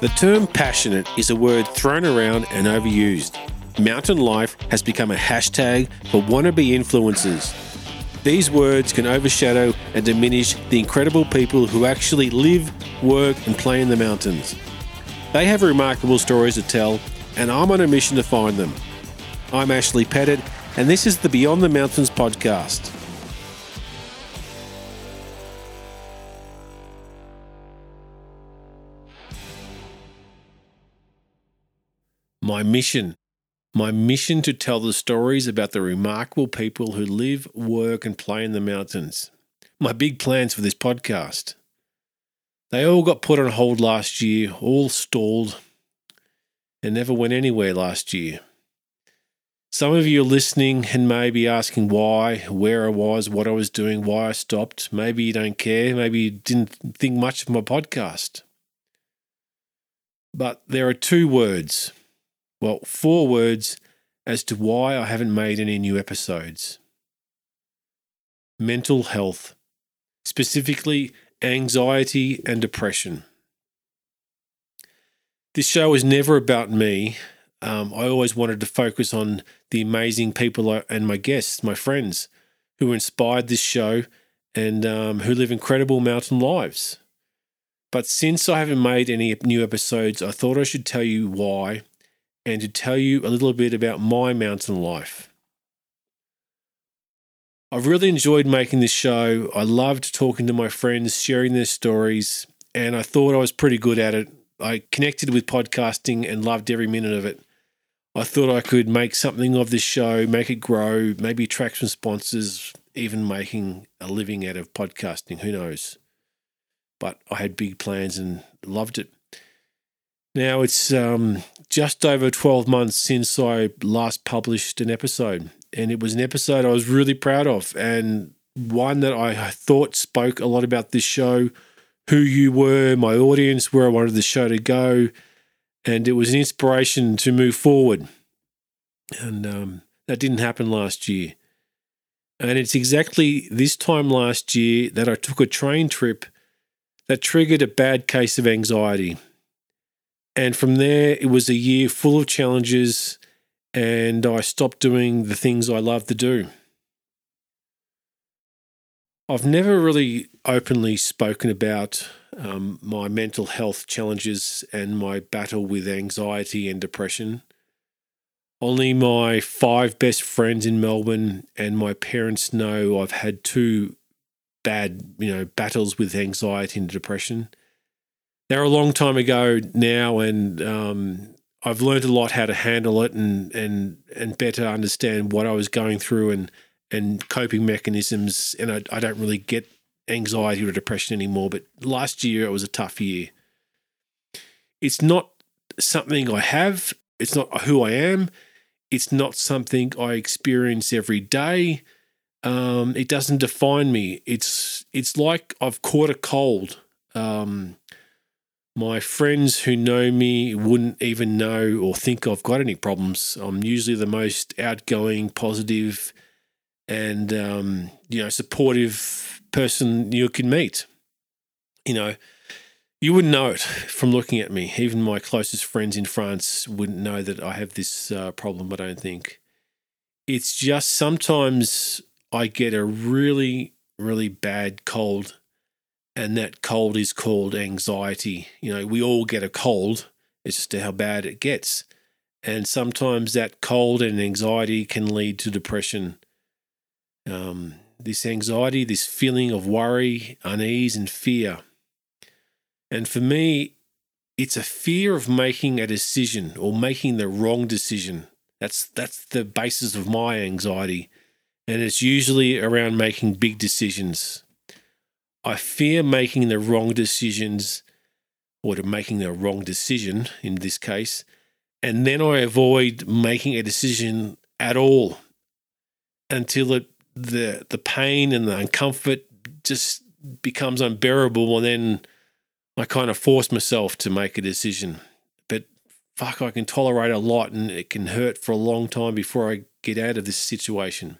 The term passionate is a word thrown around and overused. Mountain life has become a hashtag for wannabe influencers. These words can overshadow and diminish the incredible people who actually live, work, and play in the mountains. They have remarkable stories to tell, and I'm on a mission to find them. I'm Ashley Pettit, and this is the Beyond the Mountains podcast. My mission. My mission to tell the stories about the remarkable people who live, work, and play in the mountains. My big plans for this podcast. They all got put on hold last year, all stalled, and never went anywhere last year. Some of you are listening and may be asking why, where I was, what I was doing, why I stopped. Maybe you don't care. Maybe you didn't think much of my podcast. But there are two words well, four words as to why I haven't made any new episodes mental health, specifically anxiety and depression. This show is never about me. Um, I always wanted to focus on the amazing people and my guests, my friends, who inspired this show and um, who live incredible mountain lives. But since I haven't made any new episodes, I thought I should tell you why and to tell you a little bit about my mountain life. I've really enjoyed making this show. I loved talking to my friends, sharing their stories, and I thought I was pretty good at it. I connected with podcasting and loved every minute of it. I thought I could make something of this show, make it grow, maybe attract some sponsors, even making a living out of podcasting. Who knows? But I had big plans and loved it. Now it's um, just over 12 months since I last published an episode, and it was an episode I was really proud of, and one that I thought spoke a lot about this show, who you were, my audience, where I wanted the show to go, and it was an inspiration to move forward. And um, that didn't happen last year. And it's exactly this time last year that I took a train trip that triggered a bad case of anxiety. And from there, it was a year full of challenges, and I stopped doing the things I love to do. I've never really openly spoken about um, my mental health challenges and my battle with anxiety and depression. Only my five best friends in Melbourne and my parents know I've had two bad, you know, battles with anxiety and depression they're a long time ago now, and um, I've learned a lot how to handle it and and and better understand what I was going through and and coping mechanisms. And I, I don't really get anxiety or depression anymore. But last year it was a tough year. It's not something I have. It's not who I am. It's not something I experience every day. Um, it doesn't define me. It's it's like I've caught a cold. Um, my friends who know me wouldn't even know or think I've got any problems. I'm usually the most outgoing, positive, and um, you know supportive person you can meet. You know, you wouldn't know it from looking at me. Even my closest friends in France wouldn't know that I have this uh, problem. I don't think. It's just sometimes I get a really, really bad cold and that cold is called anxiety. You know, we all get a cold, it's just how bad it gets. And sometimes that cold and anxiety can lead to depression. Um, this anxiety, this feeling of worry, unease, and fear. And for me, it's a fear of making a decision or making the wrong decision. That's that's the basis of my anxiety. And it's usually around making big decisions. I fear making the wrong decisions or to making the wrong decision in this case. And then I avoid making a decision at all until it, the the pain and the uncomfort just becomes unbearable and then I kind of force myself to make a decision. But fuck, I can tolerate a lot and it can hurt for a long time before I get out of this situation.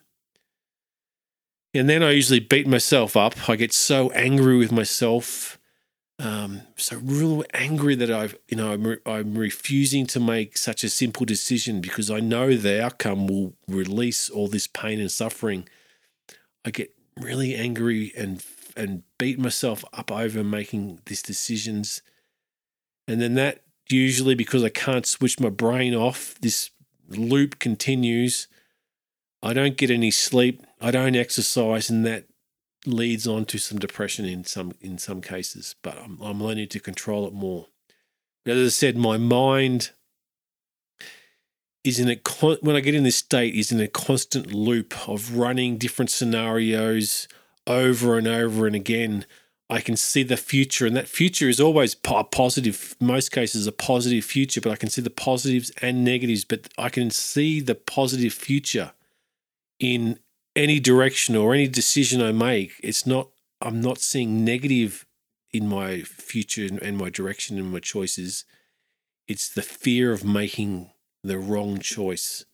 And then I usually beat myself up. I get so angry with myself. Um, so real angry that I've, you know, I'm, re- I'm refusing to make such a simple decision because I know the outcome will release all this pain and suffering. I get really angry and and beat myself up over making these decisions, and then that usually because I can't switch my brain off, this loop continues. I don't get any sleep. I don't exercise, and that leads on to some depression in some in some cases. But I'm, I'm learning to control it more. But as I said, my mind is in a con- when I get in this state is in a constant loop of running different scenarios over and over and again. I can see the future, and that future is always a positive. Most cases, a positive future, but I can see the positives and negatives. But I can see the positive future in any direction or any decision I make. It's not. I'm not seeing negative in my future and my direction and my choices. It's the fear of making the wrong choice.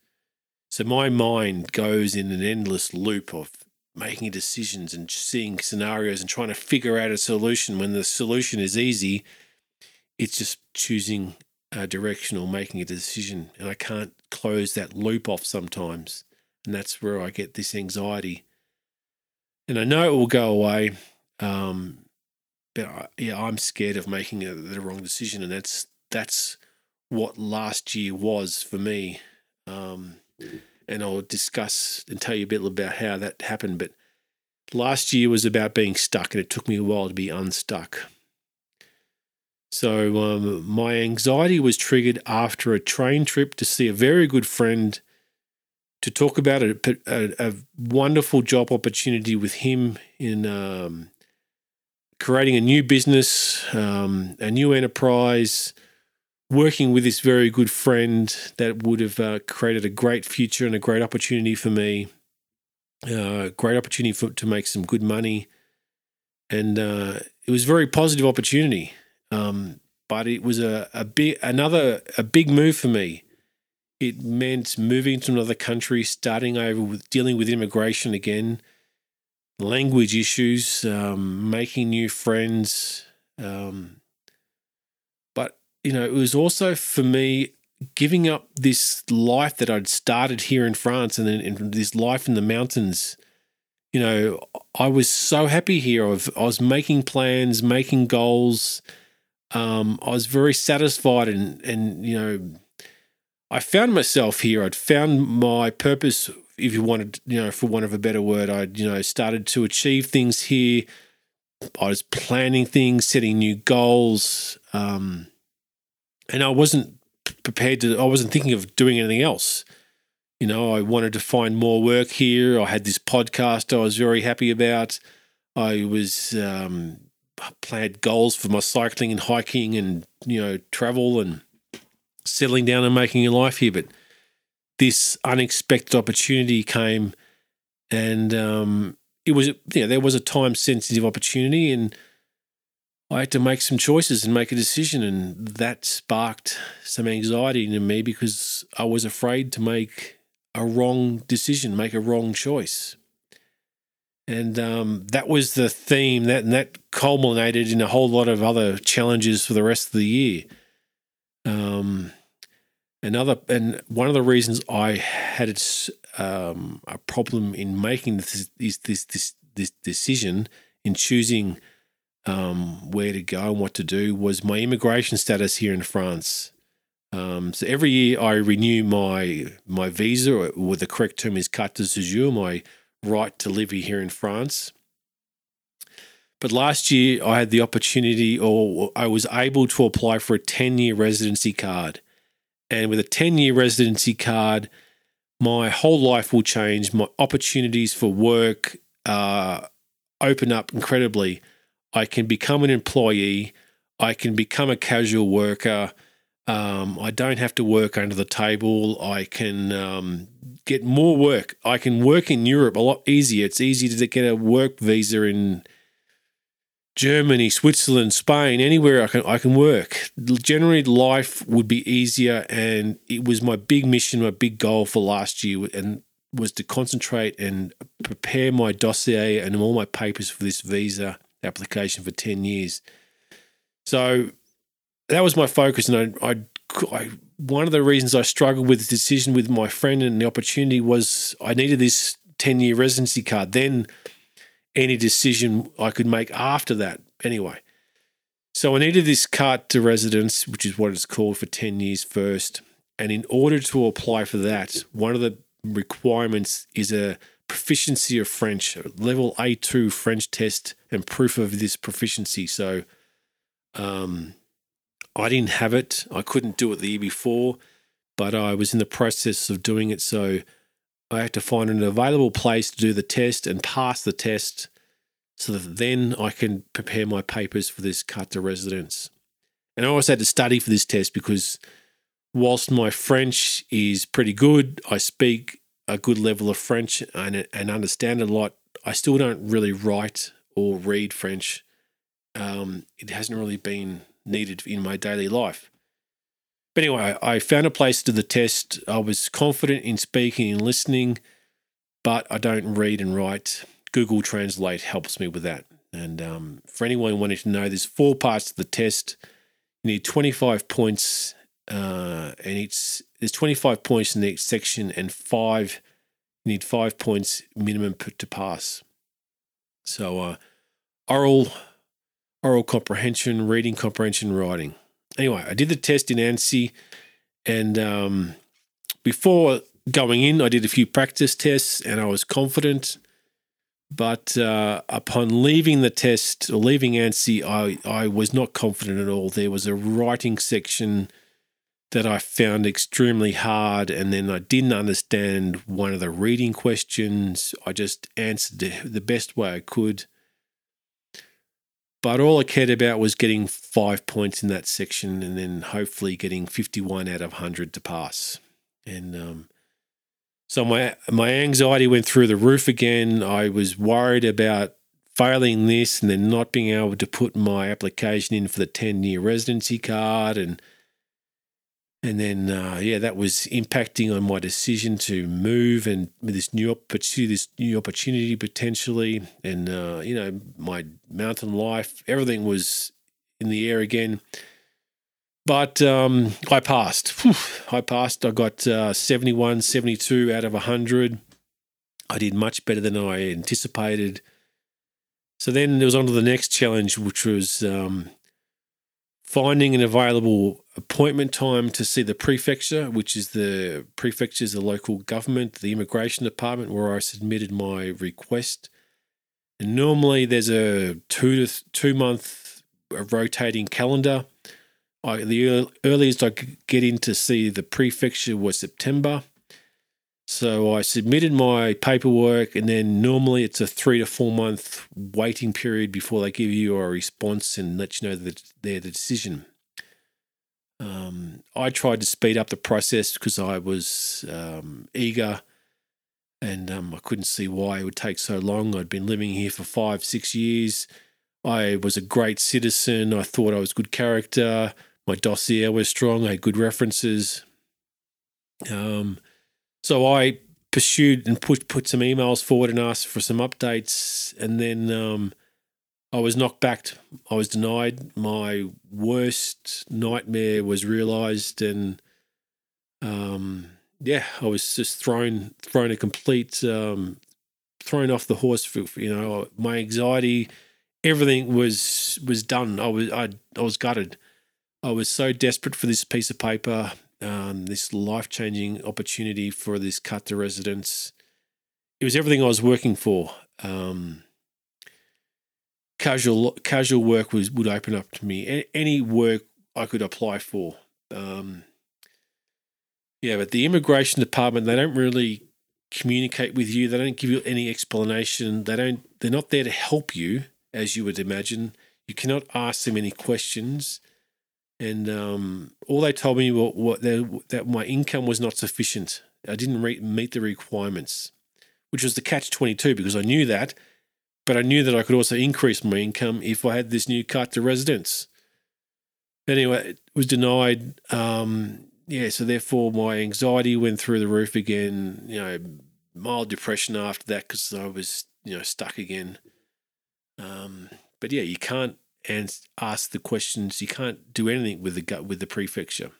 So my mind goes in an endless loop of making decisions and seeing scenarios and trying to figure out a solution. When the solution is easy, it's just choosing a direction or making a decision. And I can't close that loop off sometimes. And that's where I get this anxiety. And I know it will go away. Um, but I, yeah, I'm scared of making a, the wrong decision. And that's, that's what last year was for me. Um, and I'll discuss and tell you a bit about how that happened. But last year was about being stuck, and it took me a while to be unstuck. So um, my anxiety was triggered after a train trip to see a very good friend to talk about a, a, a wonderful job opportunity with him in um, creating a new business, um, a new enterprise working with this very good friend that would have uh, created a great future and a great opportunity for me. Uh, great opportunity for, to make some good money, and uh, it was a very positive opportunity. Um, but it was a, a big another a big move for me. It meant moving to another country, starting over with dealing with immigration again, language issues, um, making new friends. Um, but, you know, it was also for me giving up this life that I'd started here in France and then in this life in the mountains. You know, I was so happy here. I was making plans, making goals. Um, I was very satisfied and and you know, I found myself here. I'd found my purpose, if you wanted, you know, for want of a better word. I'd you know started to achieve things here. I was planning things, setting new goals. Um, and I wasn't prepared to. I wasn't thinking of doing anything else. You know, I wanted to find more work here. I had this podcast I was very happy about. I was um, planned goals for my cycling and hiking and you know travel and settling down and making a life here. But this unexpected opportunity came, and um, it was you know there was a time sensitive opportunity and I had to make some choices and make a decision, and that sparked some anxiety in me because I was afraid to make a wrong decision, make a wrong choice. And um, that was the theme that and that culminated in a whole lot of other challenges for the rest of the year. Um, another and one of the reasons I had um, a problem in making this this this this, this decision in choosing um, where to go and what to do was my immigration status here in France. Um, so every year I renew my my visa, or the correct term is carte de séjour, my right to live here in France. But last year I had the opportunity, or I was able to apply for a ten year residency card, and with a ten year residency card, my whole life will change. My opportunities for work uh, open up incredibly. I can become an employee. I can become a casual worker. Um, I don't have to work under the table. I can um, get more work. I can work in Europe a lot easier. It's easy to get a work visa in Germany, Switzerland, Spain, anywhere I can I can work. Generally, life would be easier, and it was my big mission, my big goal for last year, and was to concentrate and prepare my dossier and all my papers for this visa application for 10 years. So that was my focus, and I, I, I one of the reasons I struggled with the decision with my friend and the opportunity was I needed this ten year residency card. Then any decision I could make after that, anyway. So I needed this carte de residence, which is what it's called for ten years first. And in order to apply for that, one of the requirements is a proficiency of French, level A2 French test, and proof of this proficiency. So um, I didn't have it. I couldn't do it the year before, but I was in the process of doing it. So I had to find an available place to do the test and pass the test so that then I can prepare my papers for this de residence. And I also had to study for this test because whilst my French is pretty good, I speak a good level of French and, and understand a lot. I still don't really write or read French. Um, it hasn't really been needed in my daily life. But anyway, I found a place to the test. I was confident in speaking and listening, but I don't read and write. Google Translate helps me with that. And um, for anyone wanting to know, there's four parts to the test. You need 25 points uh, and it's there's 25 points in each section and five you need five points minimum put to pass so uh, oral oral comprehension reading comprehension writing anyway i did the test in Annecy and um, before going in i did a few practice tests and i was confident but uh, upon leaving the test or leaving Annecy I, I was not confident at all there was a writing section that I found extremely hard. And then I didn't understand one of the reading questions. I just answered the best way I could. But all I cared about was getting five points in that section and then hopefully getting 51 out of 100 to pass. And um, so my, my anxiety went through the roof again. I was worried about failing this and then not being able to put my application in for the 10 year residency card and and then, uh, yeah, that was impacting on my decision to move and this new opportunity, this new opportunity potentially, and uh, you know, my mountain life, everything was in the air again. But um, I passed. Whew, I passed. I got uh, 71, 72 out of 100. I did much better than I anticipated. So then there was on to the next challenge, which was um, finding an available appointment time to see the prefecture, which is the prefecture is the local government, the immigration department where I submitted my request. And normally there's a two to two month uh, rotating calendar. I, the earliest I could get in to see the prefecture was September. So I submitted my paperwork, and then normally it's a three to four month waiting period before they give you a response and let you know that they're the decision. Um, I tried to speed up the process because I was um, eager and um, I couldn't see why it would take so long. I'd been living here for five, six years. I was a great citizen. I thought I was good character. My dossier was strong. I had good references. Um, so I pursued and put put some emails forward and asked for some updates, and then um, I was knocked back. I was denied. My worst nightmare was realised, and um, yeah, I was just thrown thrown a complete um, thrown off the horse. For, you know, my anxiety, everything was was done. I was I I was gutted. I was so desperate for this piece of paper um, this life changing opportunity for this carte de residence. It was everything I was working for. Um, casual casual work was would open up to me. Any work I could apply for. Um, yeah, but the immigration department they don't really communicate with you. They don't give you any explanation. They don't. They're not there to help you, as you would imagine. You cannot ask them any questions and um, all they told me what, what that my income was not sufficient. I didn't re- meet the requirements, which was the catch twenty two because I knew that, but I knew that I could also increase my income if I had this new carte de residence. Anyway, it was denied. Um, yeah, so therefore my anxiety went through the roof again. You know, mild depression after that because I was you know stuck again. Um, but yeah, you can't and ask the questions. You can't do anything with the gut with the prefecture.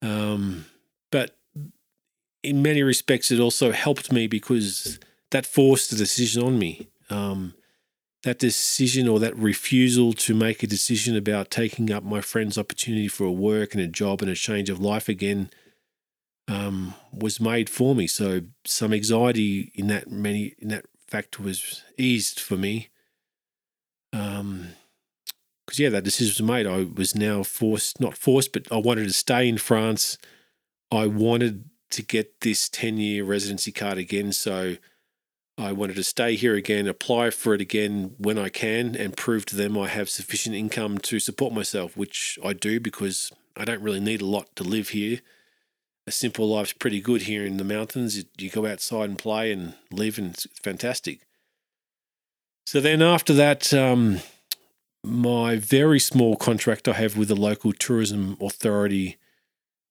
Um, but in many respects, it also helped me because that forced a decision on me. Um, that decision or that refusal to make a decision about taking up my friend's opportunity for a work and a job and a change of life again um, was made for me. So some anxiety in that many in that fact was eased for me. Um, because yeah, that decision was made. I was now forced, not forced, but I wanted to stay in France. I wanted to get this ten year residency card again, so I wanted to stay here again, apply for it again when I can, and prove to them I have sufficient income to support myself, which I do because I don't really need a lot to live here. A simple life's pretty good here in the mountains. You go outside and play and live, and it's fantastic. So then after that, um, my very small contract I have with the local tourism authority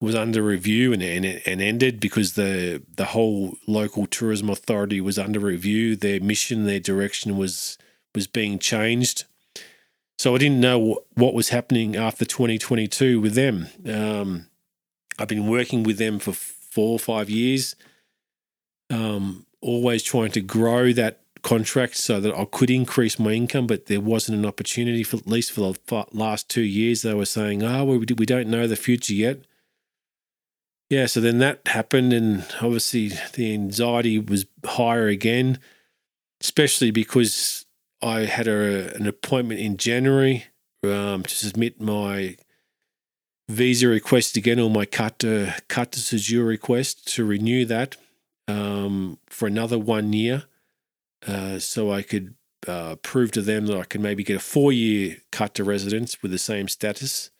was under review and, and and ended because the the whole local tourism authority was under review. Their mission, their direction was was being changed. So I didn't know what was happening after 2022 with them. Um, I've been working with them for four or five years, um, always trying to grow that contract so that I could increase my income, but there wasn't an opportunity for at least for the last two years. They were saying, "Oh, we we don't know the future yet." yeah, so then that happened, and obviously the anxiety was higher again, especially because I had a, an appointment in January um, to submit my visa request again, or my carte carte séjour request to renew that um, for another one year, uh, so I could uh, prove to them that I could maybe get a four year carte de residence with the same status.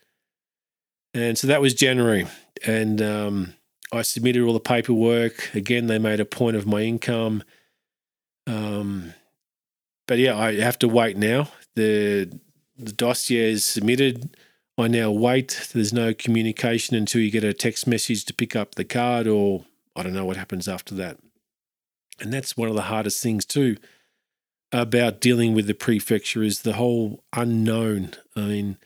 And so that was January. And um, I submitted all the paperwork. Again, they made a point of my income. Um, but yeah, I have to wait now. The the dossier is submitted. I now wait. There's no communication until you get a text message to pick up the card, or I don't know what happens after that. And that's one of the hardest things too about dealing with the prefecture is the whole unknown. I mean,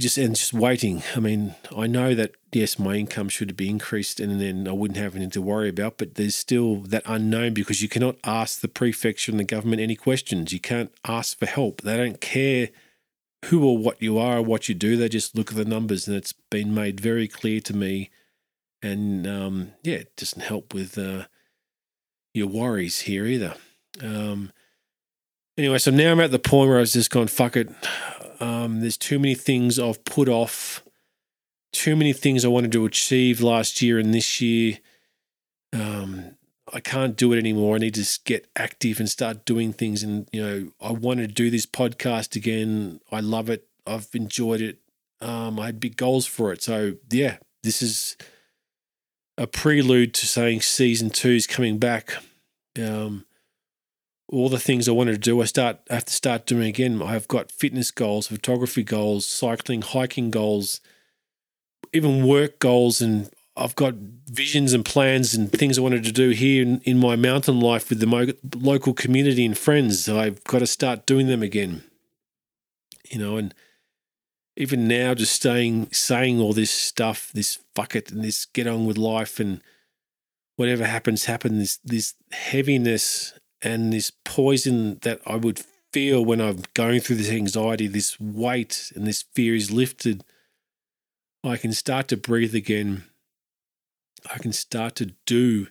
just and just waiting. I mean, I know that yes, my income should be increased, and then I wouldn't have anything to worry about. But there's still that unknown because you cannot ask the prefecture and the government any questions. You can't ask for help. They don't care who or what you are or what you do. They just look at the numbers, and it's been made very clear to me. And um, yeah, it doesn't help with uh, your worries here either. Um, anyway, so now I'm at the point where I was just going, fuck it. Um, there's too many things I've put off, too many things I wanted to achieve last year and this year. Um, I can't do it anymore. I need to get active and start doing things. And, you know, I want to do this podcast again. I love it. I've enjoyed it. Um, I had big goals for it. So, yeah, this is a prelude to saying season two is coming back. Um, all the things I wanted to do, I start I have to start doing again. I've got fitness goals, photography goals, cycling, hiking goals, even work goals, and I've got visions and plans and things I wanted to do here in, in my mountain life with the mo- local community and friends. I've got to start doing them again. You know, and even now, just staying saying all this stuff, this fuck it, and this get on with life, and whatever happens, happens. This this heaviness and this poison that I would feel when I'm going through this anxiety, this weight and this fear is lifted, I can start to breathe again. I can start to do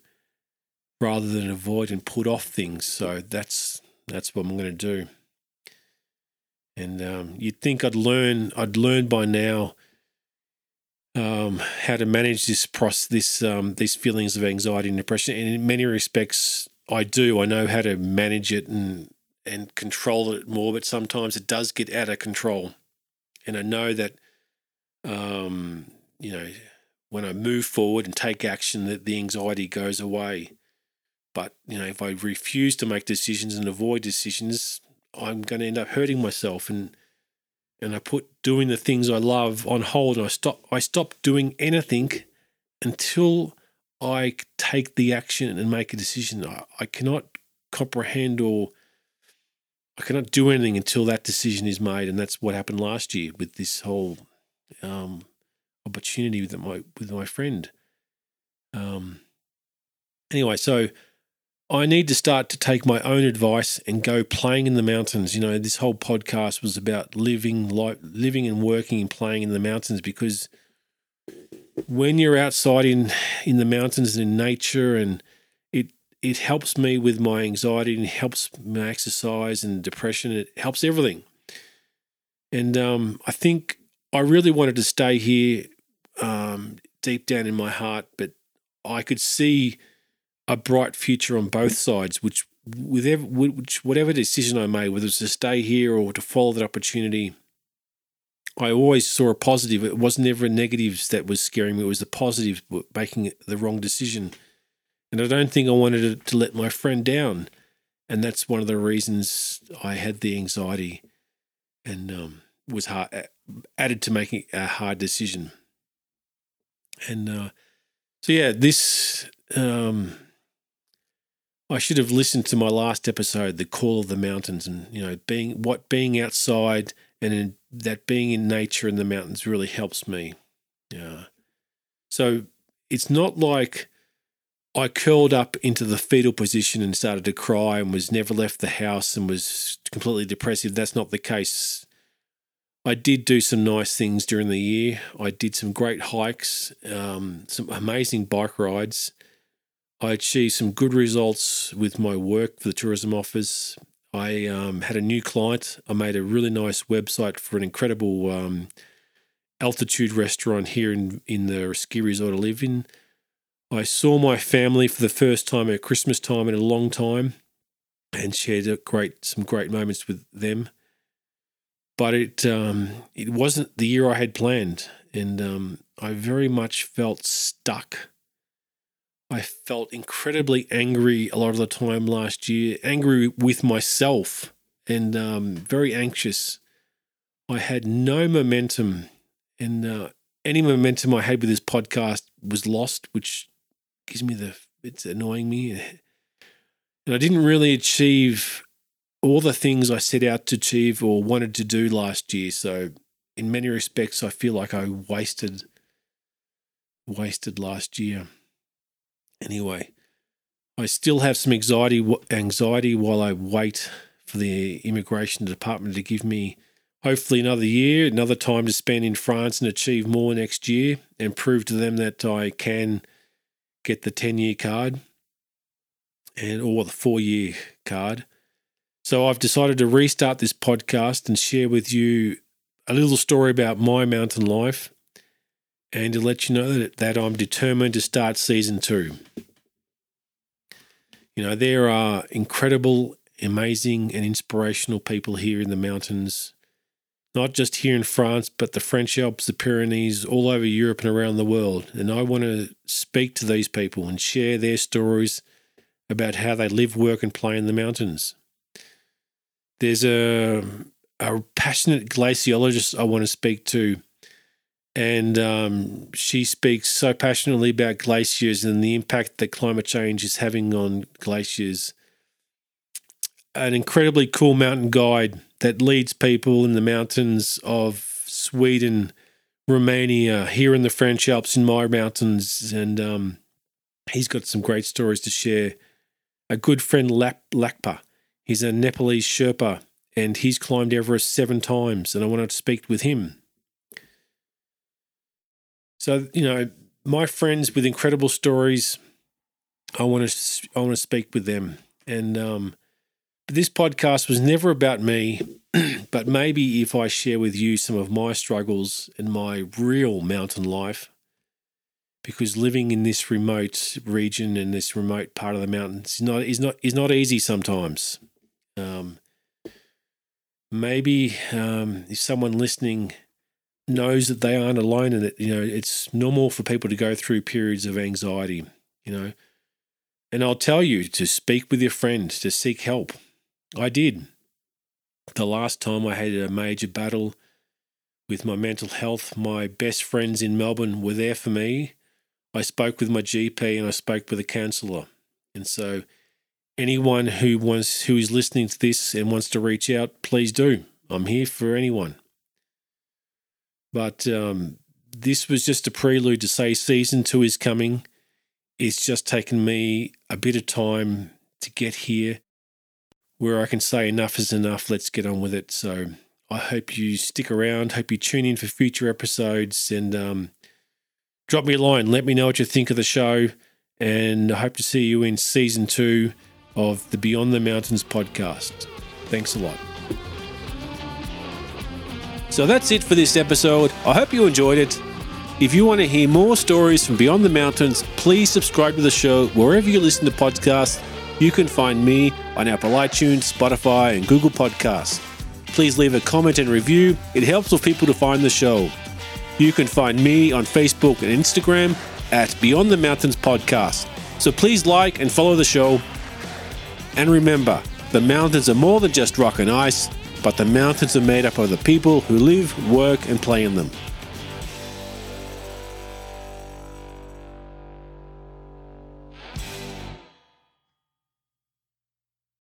rather than avoid and put off things. So that's that's what I'm going to do. And um, you'd think I'd learn I'd learn by now um, how to manage this process, this um, these feelings of anxiety and depression. And in many respects, I do. I know how to manage it and and control it more, but sometimes it does get out of control. And I know that, um, you know, when I move forward and take action, that the anxiety goes away. But you know, if I refuse to make decisions and avoid decisions, I'm going to end up hurting myself. And and I put doing the things I love on hold. And I stop. I stop doing anything until I take the action and make a decision. I, I cannot comprehend or I cannot do anything until that decision is made, and that's what happened last year with this whole um, opportunity with my with my friend. Um, anyway, so I need to start to take my own advice and go playing in the mountains. You know, this whole podcast was about living, like living and working and playing in the mountains because when you're outside in in the mountains and in nature and it it helps me with my anxiety and helps my exercise and depression. It helps everything. And um, I think I really wanted to stay here um, deep down in my heart, but I could see a bright future on both sides, which with which whatever decision I made, whether it's to stay here or to follow that opportunity, I always saw a positive. It was never negatives that was scaring me. It was the positives making the wrong decision. And I don't think I wanted to, to let my friend down. And that's one of the reasons I had the anxiety and um, was hard, added to making a hard decision. And uh, so, yeah, this um, I should have listened to my last episode, "The Call of the Mountains," and you know, being what being outside and in, that being in nature in the mountains really helps me. Yeah. So it's not like I curled up into the fetal position and started to cry and was never left the house and was completely depressive. That's not the case. I did do some nice things during the year. I did some great hikes, um, some amazing bike rides. I achieved some good results with my work for the tourism office. I um, had a new client. I made a really nice website for an incredible um, altitude restaurant here in, in the ski resort I live in. I saw my family for the first time at Christmas time in a long time and shared great some great moments with them. But it um, it wasn't the year I had planned, and um, I very much felt stuck I felt incredibly angry a lot of the time last year, angry with myself and um, very anxious. I had no momentum, and uh, any momentum I had with this podcast was lost, which gives me the it's annoying me. And I didn't really achieve all the things I set out to achieve or wanted to do last year. So, in many respects, I feel like I wasted wasted last year. Anyway, I still have some anxiety anxiety while I wait for the immigration department to give me hopefully another year, another time to spend in France and achieve more next year and prove to them that I can get the 10 year card and or the 4 year card. So I've decided to restart this podcast and share with you a little story about my mountain life and to let you know that, that I'm determined to start season two. You know, there are incredible, amazing, and inspirational people here in the mountains, not just here in France, but the French Alps, the Pyrenees, all over Europe and around the world. And I want to speak to these people and share their stories about how they live, work, and play in the mountains. There's a, a passionate glaciologist I want to speak to and um, she speaks so passionately about glaciers and the impact that climate change is having on glaciers. An incredibly cool mountain guide that leads people in the mountains of Sweden, Romania, here in the French Alps, in my mountains, and um, he's got some great stories to share. A good friend, Lap- Lakpa, he's a Nepalese Sherpa, and he's climbed Everest seven times, and I wanted to speak with him so, you know, my friends with incredible stories, I want to I want to speak with them. And um, this podcast was never about me, but maybe if I share with you some of my struggles and my real mountain life, because living in this remote region and this remote part of the mountains is not is not is not easy sometimes. Um, maybe um, if someone listening knows that they aren't alone and that you know it's normal for people to go through periods of anxiety you know. And i'll tell you to speak with your friend to seek help i did. The last time i had a major battle with my mental health my best friends in melbourne were there for me. I spoke with my gp and i spoke with a counsellor. And so anyone who wants who is listening to this and wants to reach out, please do. I'm here for anyone. But um, this was just a prelude to say season two is coming. It's just taken me a bit of time to get here where I can say enough is enough. Let's get on with it. So I hope you stick around. Hope you tune in for future episodes and um, drop me a line. Let me know what you think of the show. And I hope to see you in season two of the Beyond the Mountains podcast. Thanks a lot. So that's it for this episode. I hope you enjoyed it. If you want to hear more stories from Beyond the Mountains, please subscribe to the show wherever you listen to podcasts. You can find me on Apple iTunes, Spotify, and Google Podcasts. Please leave a comment and review. It helps with people to find the show. You can find me on Facebook and Instagram at Beyond the Mountains Podcast. So please like and follow the show. And remember, the mountains are more than just rock and ice, but the mountains are made up of the people who live, work, and play in them.